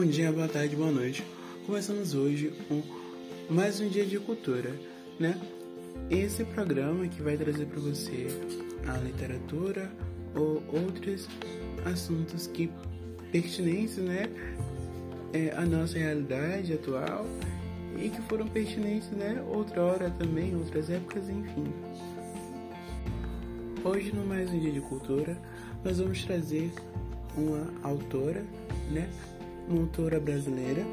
Bom dia, boa tarde, boa noite. Começamos hoje com mais um dia de cultura, né? Esse programa que vai trazer para você a literatura ou outros assuntos que pertinentes, né, é, à nossa realidade atual e que foram pertinentes, né, outrora também, outras épocas, enfim. Hoje, no mais um dia de cultura, nós vamos trazer uma autora, né, uma autora brasileira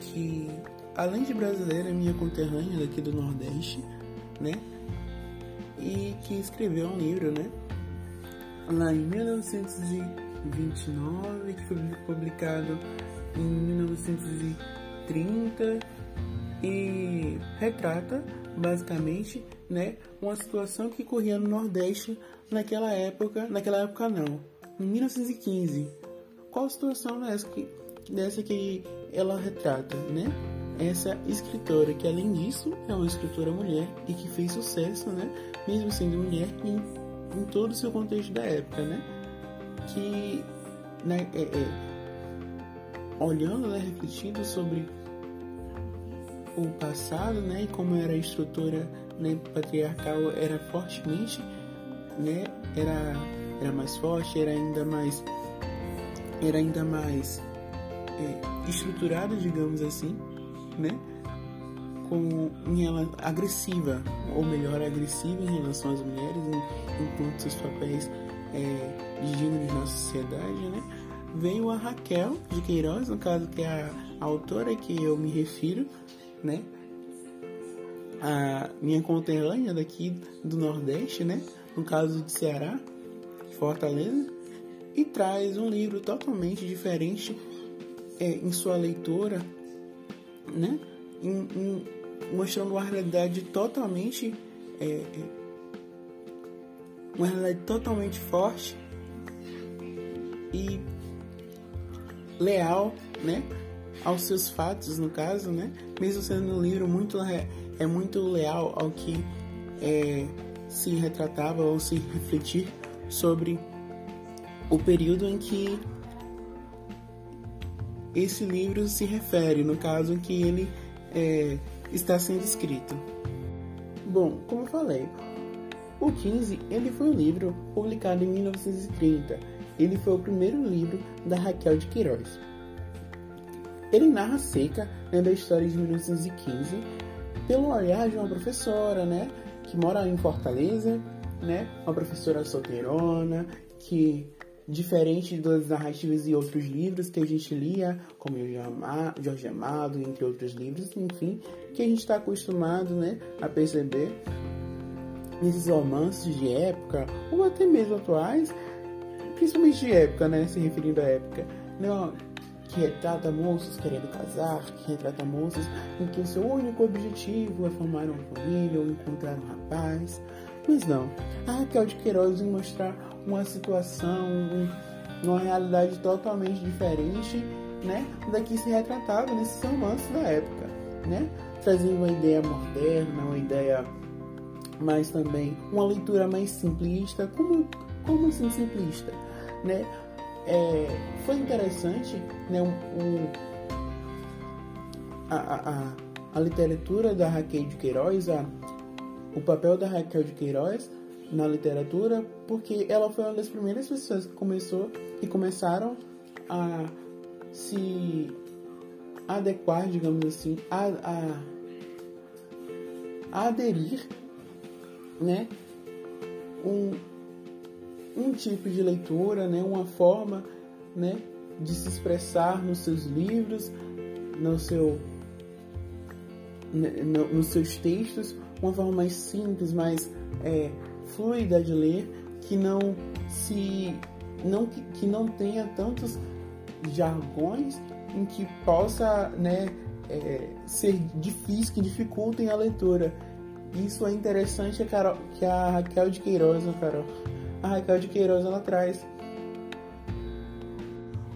que, além de brasileira, é minha conterrânea daqui do Nordeste, né? E que escreveu um livro, né? Lá em 1929, que foi publicado em 1930 e retrata basicamente, né, uma situação que corria no Nordeste naquela época, naquela época não, em 1915 qual situação dessa que, dessa que ela retrata, né? Essa escritora que além disso é uma escritora mulher e que fez sucesso, né? Mesmo sendo mulher em, em todo o seu contexto da época, né? Que né, é, é, olhando, né, refletindo sobre o passado, né, e como era a estrutura né, patriarcal era fortemente, né, era era mais forte, era ainda mais era ainda mais é, estruturada, digamos assim, né? Com, em ela, agressiva, ou melhor, agressiva em relação às mulheres, em, enquanto seus papéis é, de gênero na sociedade, né? Veio a Raquel de Queiroz, no caso que é a, a autora que eu me refiro, né? A minha conterrânea daqui do Nordeste, né? No caso de Ceará, Fortaleza, e traz um livro totalmente diferente é, em sua leitura, né? Em, em, mostrando uma realidade totalmente é, é, uma realidade totalmente forte e leal, né? Aos seus fatos, no caso, né? Mesmo sendo um livro muito é muito leal ao que é, se retratava ou se refletir sobre o período em que esse livro se refere, no caso em que ele é, está sendo escrito. Bom, como falei, o 15 ele foi um livro publicado em 1930. Ele foi o primeiro livro da Raquel de Queiroz. Ele narra seca né, da história de 1915 pelo olhar de uma professora, né, que mora em Fortaleza, né, uma professora solteirona que diferente das narrativas e outros livros que a gente lia, como Jorge Amado, entre outros livros, enfim, que a gente está acostumado né, a perceber nesses romances de época, ou até mesmo atuais, principalmente de época, né, se referindo à época, né, que retrata moços querendo casar, que retrata moços em que o seu único objetivo é formar uma família ou encontrar um rapaz. Mas não, a Raquel de Queiroz vem mostrar uma situação, uma realidade totalmente diferente, né, da que se retratava nesses romances da época, né, trazendo uma ideia moderna, uma ideia mais também uma leitura mais simplista, como como assim simplista, né? É, foi interessante, né, um, um a, a, a literatura da Raquel de Queiroz, a, o papel da Raquel de Queiroz na literatura, porque ela foi uma das primeiras pessoas que começou e começaram a se adequar, digamos assim, a, a, a aderir, né, um, um tipo de leitura, né, uma forma, né, de se expressar nos seus livros, no seu, né, no, nos seus textos, uma forma mais simples, mais é, fluida de ler, que não se não que, que não tenha tantos jargões em que possa né, é, ser difícil, que dificultem a leitura. Isso é interessante a Carol, que a Raquel de Queiroz, a Carol, a Raquel de Queiroz ela traz.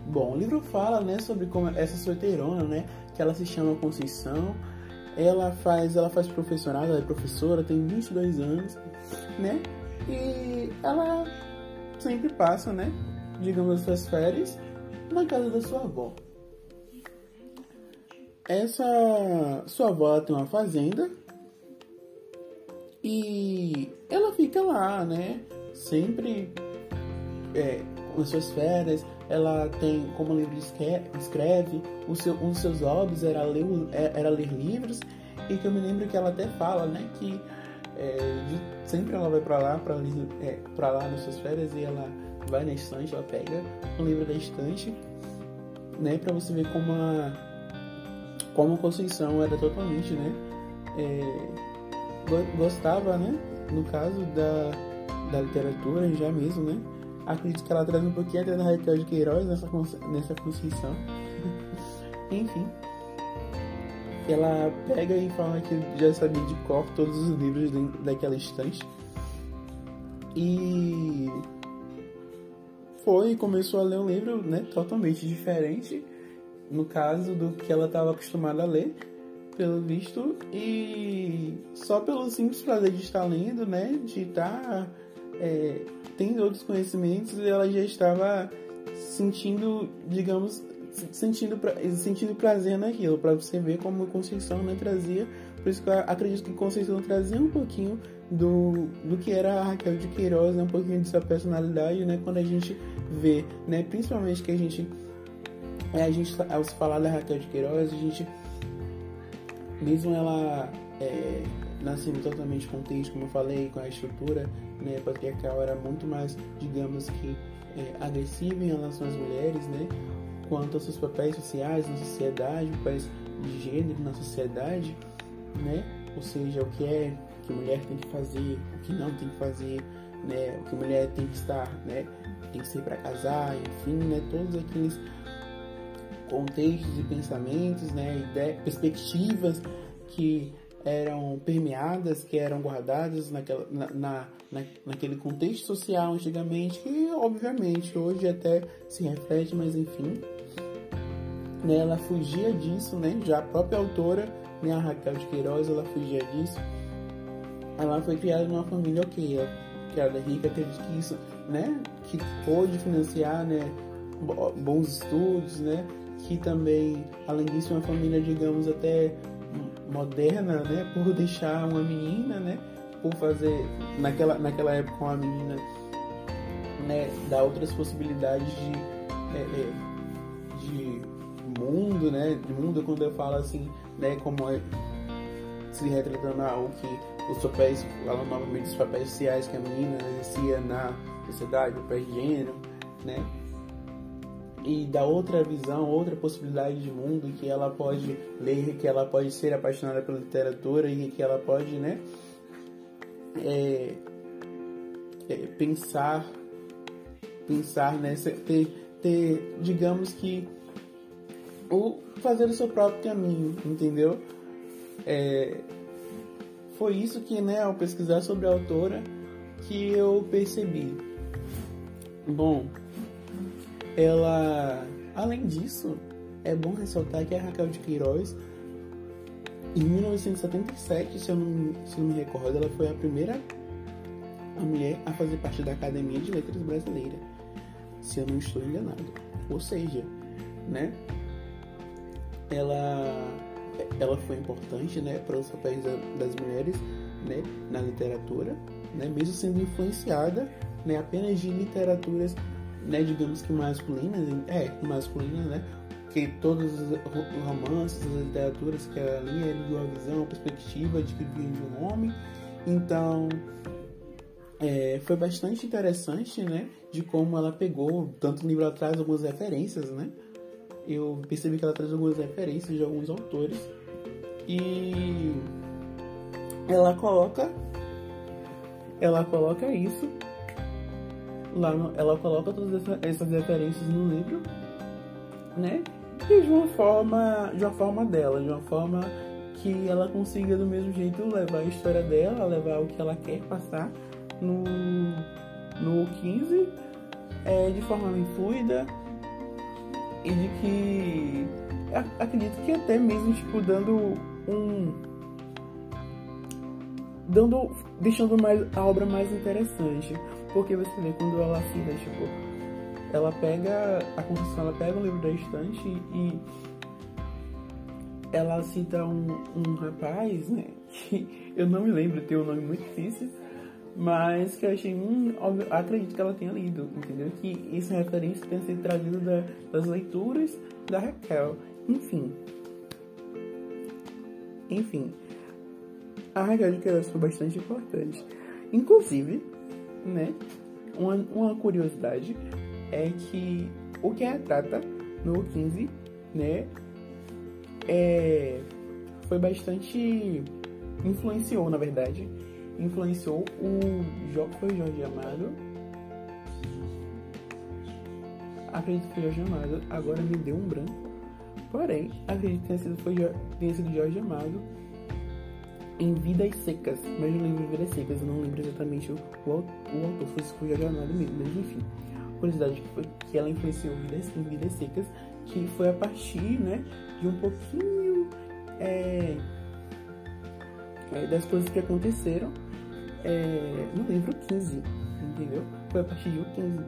Bom, o livro fala né, sobre como essa solteirona, né, que ela se chama Conceição, ela faz, ela faz professorado, ela é professora, tem 22 anos, né? E ela sempre passa, né? Digamos, as suas férias na casa da sua avó. essa sua avó tem uma fazenda e ela fica lá, né? Sempre é, com suas férias, ela tem, como o livro escreve, o seu, um dos seus hobbies era ler, é, era ler livros, e que eu me lembro que ela até fala, né, que é, de, sempre ela vai para lá, para é, pra lá nas suas férias, e ela vai na estante, ela pega um livro da estante, né, para você ver como a, como a Conceição era totalmente, né, é, gostava, né, no caso da, da literatura já mesmo, né, Acredito que ela traz um pouquinho até da Raquel de Queiroz nessa, nessa construção. Enfim. Ela pega e fala que já sabia de cor todos os livros daquela estante. E foi e começou a ler um livro né, totalmente diferente, no caso do que ela estava acostumada a ler, pelo visto, e só pelo simples prazer de estar lendo, né, de estar é, tendo outros conhecimentos, ela já estava sentindo, digamos, sentindo, sentindo prazer naquilo, para você ver como Conceição né, trazia. Por isso que eu acredito que Conceição trazia um pouquinho do, do que era a Raquel de Queiroz, né, um pouquinho de sua personalidade, né, quando a gente vê, né, principalmente que a gente, é, a gente ao se falar da Raquel de Queiroz, a gente, mesmo ela é, nascendo totalmente com o texto, como eu falei, com a estrutura né, patriarcal era muito mais, digamos que, é, agressiva em relação às mulheres, né, quanto aos seus papéis sociais na sociedade, papéis de gênero na sociedade, né, ou seja, o que é que a mulher tem que fazer, o que não tem que fazer, né, o que a mulher tem que estar, né, tem que ser para casar, enfim, né, todos aqueles contextos e pensamentos, né, ideias, perspectivas que eram permeadas, que eram guardadas naquela, na, na, na, naquele contexto social antigamente, que obviamente hoje até se reflete, mas enfim. Né, ela fugia disso, né? Já a própria autora, né, a Raquel de Queiroz, ela fugia disso. Ela foi criada numa família ok, criada rica, acredito que isso, né? Que pôde financiar, né? Bons estudos, né? Que também, além disso, uma família, digamos, até moderna, né? Por deixar uma menina, né? Por fazer naquela, naquela época uma menina, né? Dar outras possibilidades de, é, é, de mundo, né? De mundo quando eu falo assim, né? Como é, se retratando algo que os papéis, falando novamente os papéis sociais que a menina exercia na sociedade, papéis de gênero, né? E da outra visão, outra possibilidade de mundo que ela pode ler, que ela pode ser apaixonada pela literatura e que ela pode, né, é, é, pensar, pensar nessa, ter, ter, digamos que, ou fazer o seu próprio caminho, entendeu? É, foi isso que, né, ao pesquisar sobre a autora, que eu percebi. Bom, ela, além disso, é bom ressaltar que a Raquel de Queiroz, em 1977, se eu não, se eu não me recordo, ela foi a primeira mulher a fazer parte da Academia de Letras Brasileira, se eu não estou enganado. Ou seja, né, ela, ela foi importante, né, para os papéis das mulheres, né, na literatura, né, mesmo sendo influenciada, né, apenas de literaturas né, digamos que masculinas, é, masculinas, né, que todos os romances, as literaturas que ela lia eram de uma visão, uma perspectiva de que vinha de um homem, então é, foi bastante interessante, né, de como ela pegou, tanto no livro ela traz algumas referências, né, eu percebi que ela traz algumas referências de alguns autores. E ela coloca ela coloca isso lá no, ela coloca todas essa, essas referências no livro, né? E de uma forma, de uma forma dela, de uma forma que ela consiga do mesmo jeito levar a história dela, levar o que ela quer passar no, no 15 é, de forma bem fluida e de que acredito que até mesmo tipo dando um dando deixando mais a obra mais interessante porque você vê quando ela assina, tipo, ela pega a construção, ela pega o livro da estante e ela cita um, um rapaz, né? Que eu não me lembro, tem um nome muito difícil, mas que eu achei, hum, óbvio, acredito que ela tenha lido, entendeu? Que isso é referência tenha sido trazido da, das leituras da Raquel. Enfim. Enfim. A Raquel de Queiroz foi bastante importante. Inclusive, né? Uma, uma curiosidade é que o que retrata no 15, né? É, foi bastante. influenciou, na verdade. Influenciou o. Foi Jorge Amado. Acredito que foi Jorge Amado. Agora me deu um branco. Porém, acredito que tenha sido, foi, tenha sido Jorge Amado em Vidas Secas. Mas eu lembro Vidas Secas, eu não lembro exatamente o, o, o autor. Foi, Jorge Amado mesmo, mas enfim. Curiosidade que, foi, que ela influenciou Vidas, em Vidas Secas, que foi a partir, né, de um pouquinho é, é, das coisas que aconteceram é, no livro 15, entendeu? Foi a partir do 15.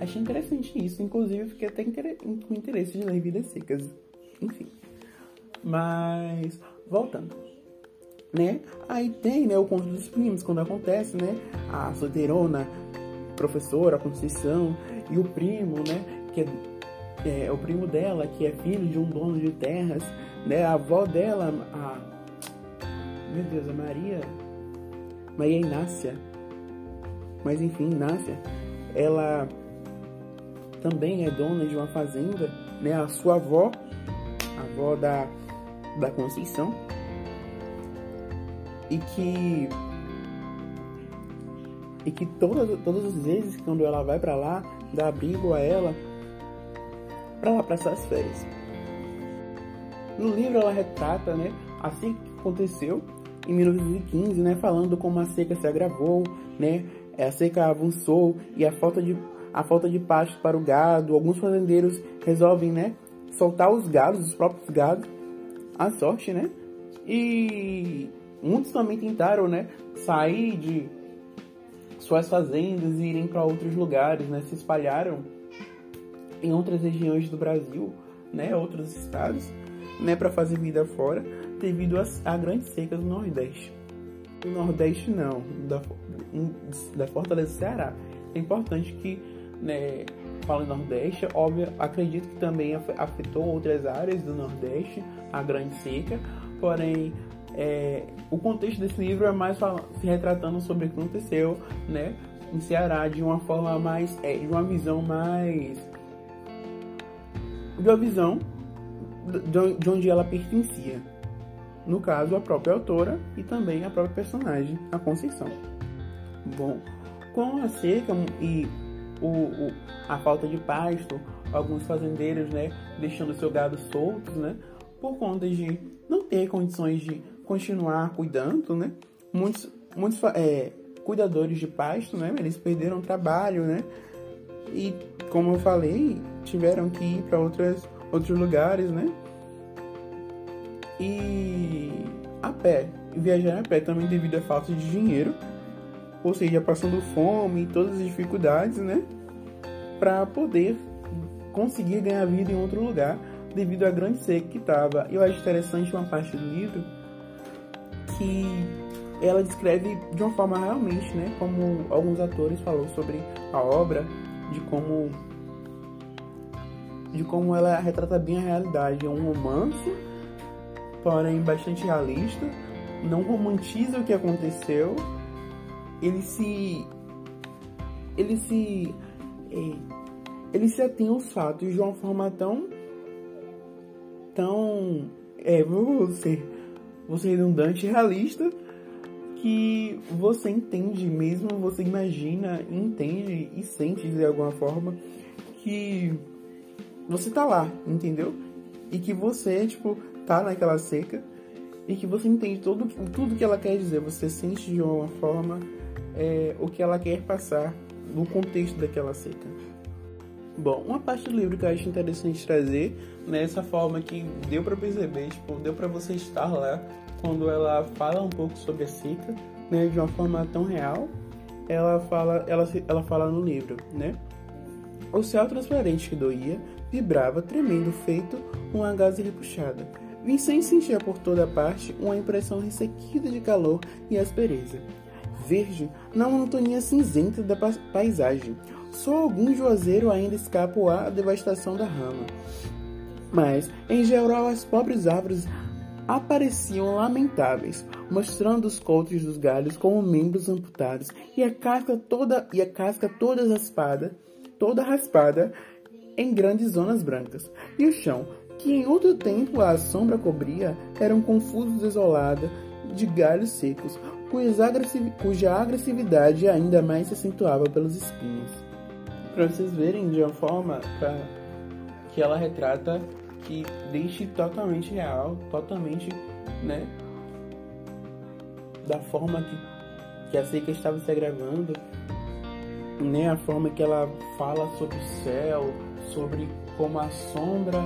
Achei interessante isso, inclusive fiquei até com interesse de ler Vidas Secas, enfim. Mas, voltando, né? Aí tem, né, o conto dos primos, quando acontece, né? A solteirona, professora, a Conceição, e o primo, né, que é, é o primo dela, que é filho de um dono de terras, né? A avó dela, a. Meu Deus, a Maria. Maria Inácia. Mas enfim, Inácia, ela também é dona de uma fazenda, né? A sua avó, a avó da, da Conceição, e que e que todas, todas as vezes quando ela vai para lá, dá abrigo a ela para lá passar as férias. No livro ela retrata, né, assim que aconteceu em 1915, né, falando como a seca se agravou, né, a seca avançou e a falta de a falta de pasto para o gado, alguns fazendeiros resolvem, né, soltar os gados, os próprios gados, à sorte, né, e muitos também tentaram, né, sair de suas fazendas e irem para outros lugares, né, se espalharam em outras regiões do Brasil, né, outros estados, né, para fazer vida fora, devido à grande seca do Nordeste. Do Nordeste não, da, da Fortaleza do Ceará. É importante que, né, em Nordeste, óbvio, acredito que também afetou outras áreas do Nordeste, a grande seca, porém é, o contexto desse livro é mais se retratando sobre o que aconteceu, né, em Ceará de uma forma mais, é, de uma visão mais de uma visão de onde ela pertencia. No caso, a própria autora e também a própria personagem, a Conceição. Bom, com a seca e o, o, a falta de pasto, alguns fazendeiros, né, deixando seu gado soltos, né, por conta de não ter condições de continuar cuidando, né, muitos, muitos é, cuidadores de pasto, né, eles perderam trabalho, né, e como eu falei, tiveram que ir para outros outros lugares, né? E a pé, viajar a pé também devido à falta de dinheiro, ou seja, passando fome e todas as dificuldades, né? Para poder conseguir ganhar vida em outro lugar devido à grande seca que estava. Eu acho interessante uma parte do livro que ela descreve de uma forma realmente, né, como alguns atores falou sobre a obra, de como de como ela retrata bem a realidade. É um romance, porém bastante realista, não romantiza o que aconteceu, ele se. ele se. É, ele se atém aos fatos de uma forma tão. tão. é, vou ser, vou ser redundante, realista, que você entende mesmo, você imagina, entende e sente de alguma forma que você tá lá, entendeu? E que você, tipo, tá naquela seca e que você entende tudo, tudo que ela quer dizer. Você sente de uma forma é, o que ela quer passar no contexto daquela seca. Bom, uma parte do livro que eu acho interessante trazer, nessa né, forma que deu para perceber, tipo, deu para você estar lá quando ela fala um pouco sobre a seca, né, de uma forma tão real, ela fala, ela, ela fala no livro, né? O céu transparente que doía vibrava tremendo feito uma gaze repuxada. Vicente sentia por toda parte uma impressão ressequida de calor e aspereza. Verde na monotonia cinzenta da paisagem. Só algum juazeiro ainda escapa à devastação da rama. Mas, em geral, as pobres árvores apareciam lamentáveis, mostrando os cotos dos galhos como membros amputados e a casca toda e a casca toda raspada, toda raspada em grandes zonas brancas. E o chão, que em outro tempo a sombra cobria, era um confuso desolado de galhos secos, cuja agressividade ainda mais se acentuava pelos espinhos. Para vocês verem de uma forma pra, que ela retrata que deixe totalmente real, totalmente, né, da forma que, que a seca estava se agravando, né, a forma que ela fala sobre o céu, sobre como a sombra,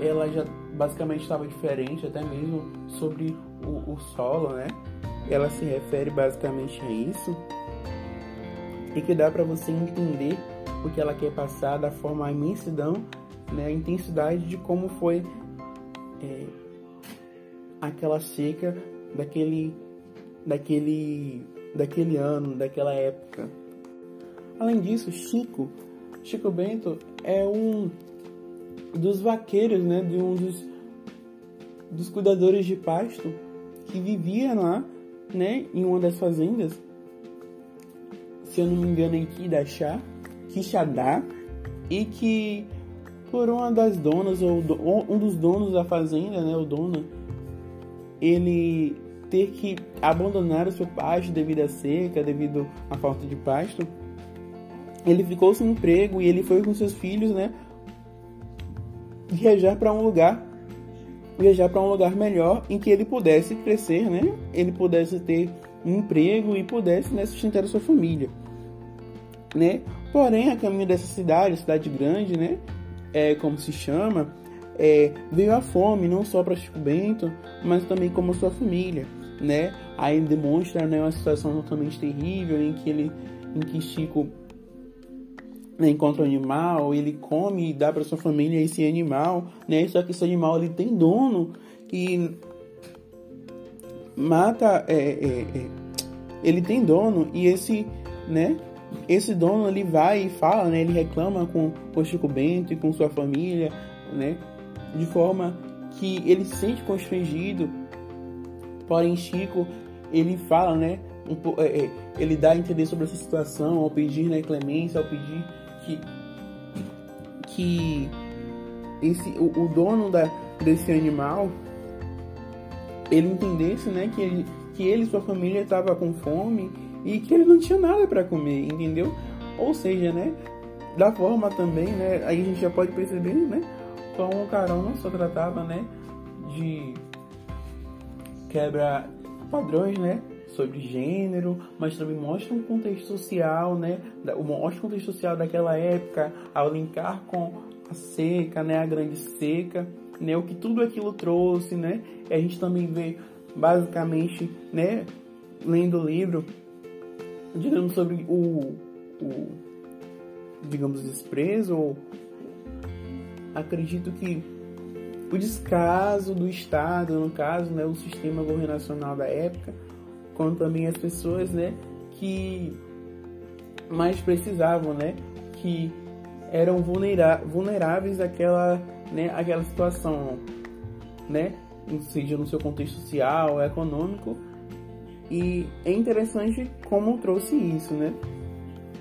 ela já basicamente estava diferente, até mesmo sobre o, o solo, né, ela se refere basicamente a isso, e que dá para você entender o que ela quer passar da forma a imensidão né, a intensidade de como foi é, aquela seca daquele, daquele, daquele ano, daquela época. Além disso, Chico, Chico Bento é um dos vaqueiros, né, de um dos, dos cuidadores de pasto que vivia lá, né, em uma das fazendas, se eu não me engano, em Kidachá, Quixadá, e que por uma das donas ou um dos donos da fazenda, né, o dono, ele ter que abandonar o seu pasto devido à seca, devido à falta de pasto, ele ficou sem emprego e ele foi com seus filhos, né, viajar para um lugar, viajar para um lugar melhor em que ele pudesse crescer, né, ele pudesse ter um emprego e pudesse né, sustentar a sua família, né. Porém, a caminho dessa cidade, cidade grande, né, é, como se chama, é, veio a fome, não só para Chico Bento, mas também como sua família, né? Aí demonstra né, uma situação totalmente terrível em que ele, em que Chico né, encontra um animal, ele come e dá para sua família esse animal, né? Só que esse animal ele tem dono e mata, é, é, é ele tem dono e esse, né? Esse dono ele vai e fala, né? Ele reclama com o Chico Bento e com sua família, né? De forma que ele se sente constrangido. Porém, Chico ele fala, né? Um, é, é, ele dá a entender sobre essa situação ao pedir né, clemência, ao pedir que que esse o, o dono da, desse animal ele entendesse, né? Que ele que ele e sua família estava com fome e que ele não tinha nada para comer, entendeu? Ou seja, né, da forma também, né, aí a gente já pode perceber, né, como o Carol não só tratava, né, de quebra padrões, né, sobre gênero, mas também mostra um contexto social, né, mostra o contexto social daquela época, ao linkar com a seca, né, a grande seca, né, o que tudo aquilo trouxe, né, e a gente também vê basicamente, né, lendo o livro, digamos, sobre o, o digamos, desprezo, ou acredito que o descaso do Estado, no caso, né, o sistema governacional da época, como também as pessoas, né, que mais precisavam, né, que eram vulneráveis àquela, né, àquela situação, né, seja no seu contexto social, econômico, e é interessante como trouxe isso, né?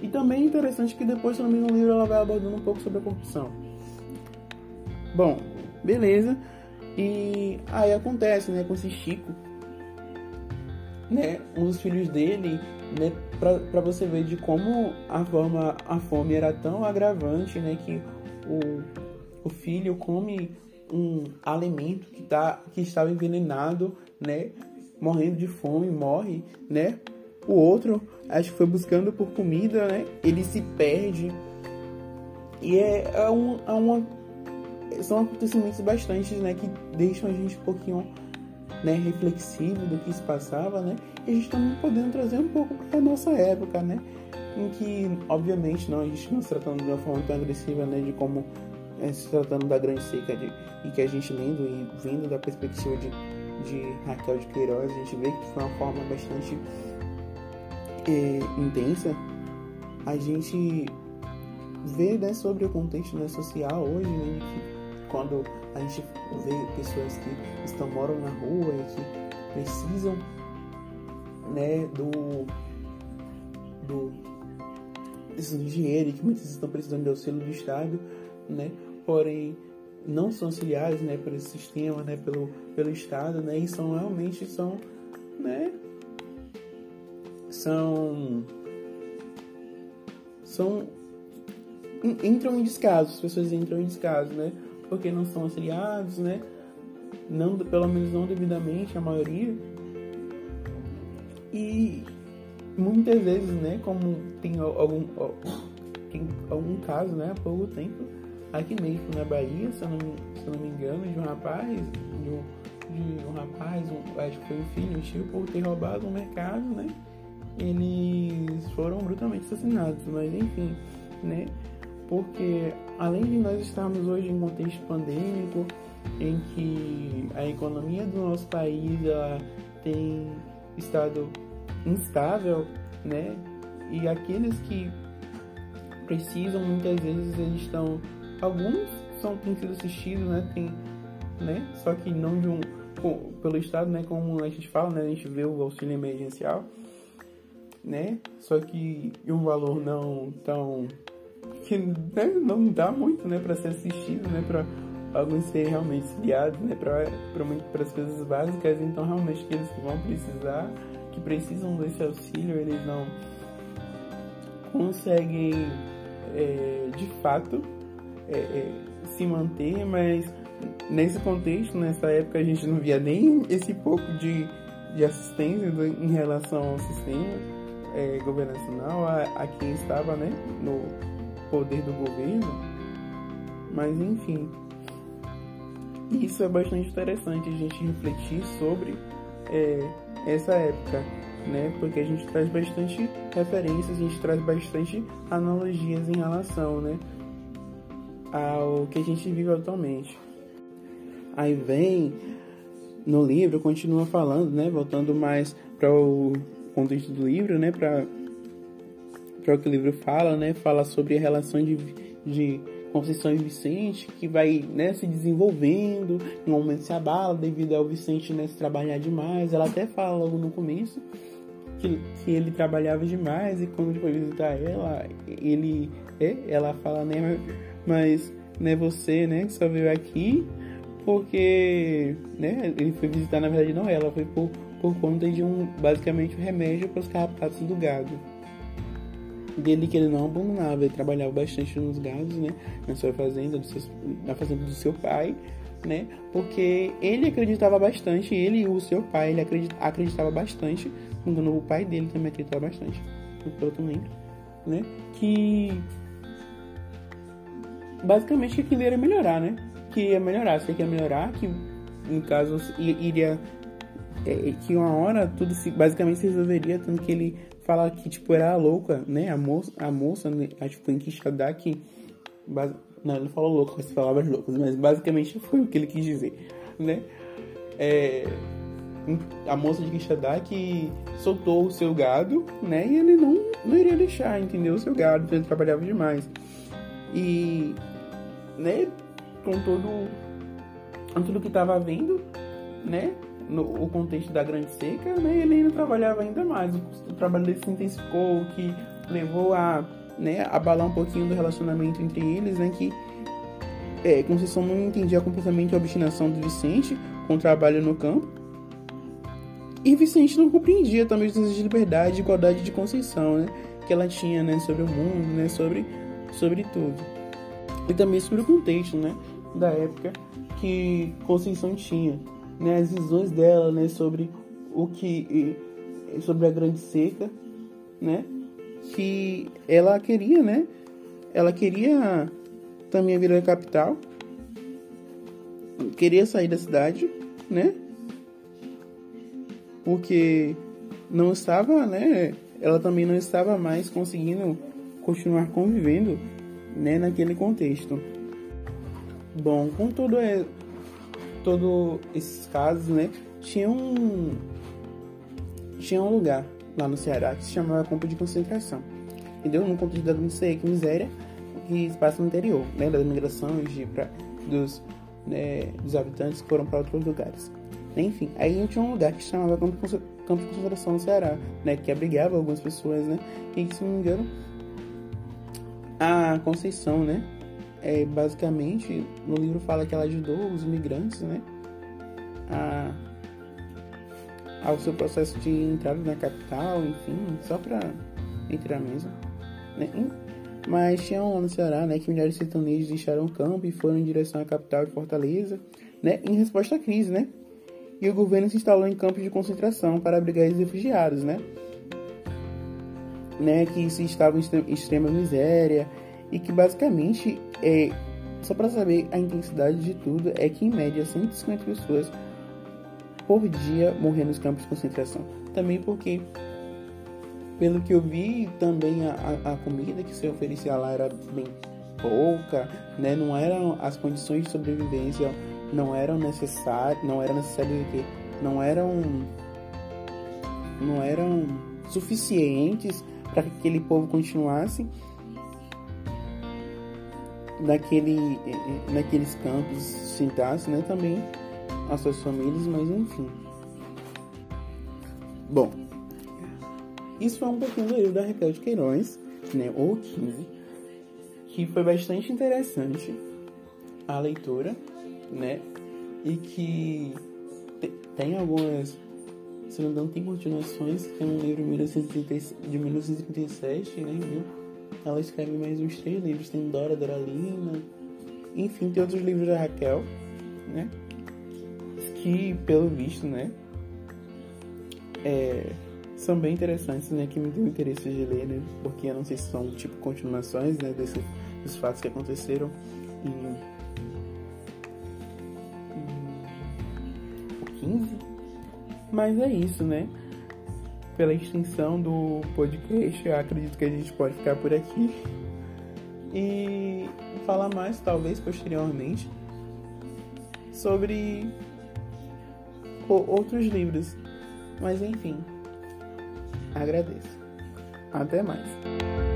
E também é interessante que depois também no livro ela vai abordando um pouco sobre a corrupção. Bom, beleza. E aí acontece, né, com esse Chico, né, um dos filhos dele, né, pra, pra você ver de como a forma, a fome era tão agravante, né, que o, o filho come um alimento que, tá, que estava envenenado, né, morrendo de fome, morre, né? O outro, acho que foi buscando por comida, né? Ele se perde. E é, é, um, é uma. São acontecimentos bastante, né? Que deixam a gente um pouquinho né, reflexivo do que se passava, né? E a gente também podendo trazer um pouco para a nossa época, né? Em que, obviamente, não, a gente não se tratando de uma forma tão agressiva, né? De como é, se tratando da grande seca de, e que a gente lendo e vendo da perspectiva de, de Raquel de Queiroz, a gente vê que foi uma forma bastante é, intensa. A gente vê né, sobre o contexto né, social hoje, né, que quando a gente vê pessoas que estão moram na rua e que precisam né, do, do de dinheiro que muitas estão precisando de auxílio do Estado, né? Porém, não são auxiliados, né, pelo sistema, né, pelo, pelo Estado, né? E são realmente são, né? São são entram em descaso, as pessoas entram em descaso, né? Porque não são auxiliados, né? Não, pelo menos não devidamente, a maioria. E muitas vezes, né, como tem algum, algum caso, né, há pouco tempo, aqui mesmo na Bahia, se eu não, se eu não me engano, de um rapaz, de um, de um rapaz, um, acho que foi um filho, um tio, por ter roubado um mercado, né, eles foram brutalmente assassinados, mas enfim, né, porque além de nós estarmos hoje em contexto pandêmico, em que a economia do nosso país ela tem estado instável, né? E aqueles que precisam muitas vezes eles estão alguns são têm sido assistidos, né? Tem, né? Só que não de um pelo estado, né? Como a gente fala, né? A gente vê o auxílio emergencial, né? Só que um valor não tão que né, não dá muito, né? Para ser assistido, né? Para alguns serem realmente criados, né? Para para as coisas básicas, então realmente que eles vão precisar que precisam desse auxílio, eles não conseguem é, de fato é, é, se manter, mas nesse contexto, nessa época, a gente não via nem esse pouco de, de assistência em relação ao sistema é, governacional, a, a quem estava né, no poder do governo. Mas enfim, isso é bastante interessante a gente refletir sobre é, essa época, né? Porque a gente traz bastante referências, a gente traz bastante analogias em relação, né? Ao que a gente vive atualmente. Aí vem no livro, continua falando, né? Voltando mais para o contexto do livro, né? Para para o que o livro fala, né? Fala sobre a relação de, de Conceição e Vicente, que vai né, se desenvolvendo, um momento se abala devido ao Vicente né, se trabalhar demais. Ela até fala logo no começo que, que ele trabalhava demais e quando foi visitar ela, ele é, ela fala, né, mas né, você, né, que só veio aqui porque, né, ele foi visitar, na verdade não ela, foi por, por conta de um, basicamente, um remédio para os carrapatos do gado. Dele que ele não abandonava, ele trabalhava bastante nos gados, né, na sua fazenda, na fazenda do seu pai, né, porque ele acreditava bastante, ele e o seu pai, ele acredit, acreditava bastante, o pai dele também acreditava bastante, que eu lembro, né, que basicamente que aquilo ia melhorar, né, que ia melhorar, se que ia melhorar, que no caso iria é, que uma hora tudo se basicamente se resolveria, tanto que ele fala que, tipo, era a louca, né? A moça, a moça que foi em Quixadá que... Base... Não, ele falou louca com as palavras loucas, mas basicamente foi o que ele quis dizer, né? É... A moça de Quixadá que soltou o seu gado, né? E ele não, não iria deixar, entendeu? O seu gado, então ele trabalhava demais. E, né? Com todo... Tudo que tava vendo, né? no o contexto da grande seca, né, ele ainda trabalhava ainda mais. O trabalho dele se intensificou, que levou a né, abalar um pouquinho do relacionamento entre eles, né, que é, Conceição não entendia completamente a obstinação do Vicente com o trabalho no campo. E Vicente não compreendia também os desejos de liberdade e igualdade de Conceição, né, que ela tinha, né, sobre o mundo, né, sobre, sobre tudo. E também sobre o contexto, né, da época que Conceição tinha né, as visões dela, né, sobre o que sobre a grande seca, né, que ela queria, né, ela queria também vir à capital, queria sair da cidade, né, porque não estava, né, ela também não estava mais conseguindo continuar convivendo, né, naquele contexto. Bom, com todo, é, todo esses casos, né, tinha um, tinha um lugar lá no Ceará que se chamava campo de concentração. Entendeu? No contexto da miséria que se passa no interior, né, das migrações de, pra, dos, né, dos habitantes que foram para outros lugares. Enfim, aí tinha um lugar que se chamava campo campo de concentração no Ceará, né, que abrigava algumas pessoas, né, e que, se não me engano, a Conceição, né, é, basicamente, no livro fala que ela ajudou os imigrantes, né, a, ao seu processo de entrada na capital, enfim, só para entrar mesmo, né, mas tinha um ano no Ceará, né, que milhares de sertanejos deixaram o campo e foram em direção à capital de Fortaleza, né, em resposta à crise, né, e o governo se instalou em campos de concentração para abrigar os refugiados, né, né, que se estavam em extrema miséria e que basicamente é só para saber a intensidade de tudo é que em média 150 pessoas por dia morreram nos campos de concentração. Também porque pelo que eu vi, também a, a, comida que se oferecia lá era bem pouca, né? Não eram as condições de sobrevivência não eram necessárias, não eram necessárias que não eram não eram suficientes para que aquele povo continuasse naquele, naqueles campos sentasse, né, também as suas famílias, mas enfim. Bom, isso foi um pouquinho do livro da Raquel de Queiroz, né, ou 15, que foi bastante interessante a leitura, né, e que tem algumas, se não engano, tem continuações, tem um livro de 1937, né? Ela escreve mais uns três livros, tem Dora, Doralina, enfim, tem outros livros da Raquel, né, que, pelo visto, né, é, são bem interessantes, né, que me deu interesse de ler, né, porque eu não sei se são, tipo, continuações, né, desses, desses fatos que aconteceram em 15, mas é isso, né, pela extensão do podcast, eu acredito que a gente pode ficar por aqui e falar mais, talvez, posteriormente, sobre outros livros, mas enfim, agradeço. Até mais.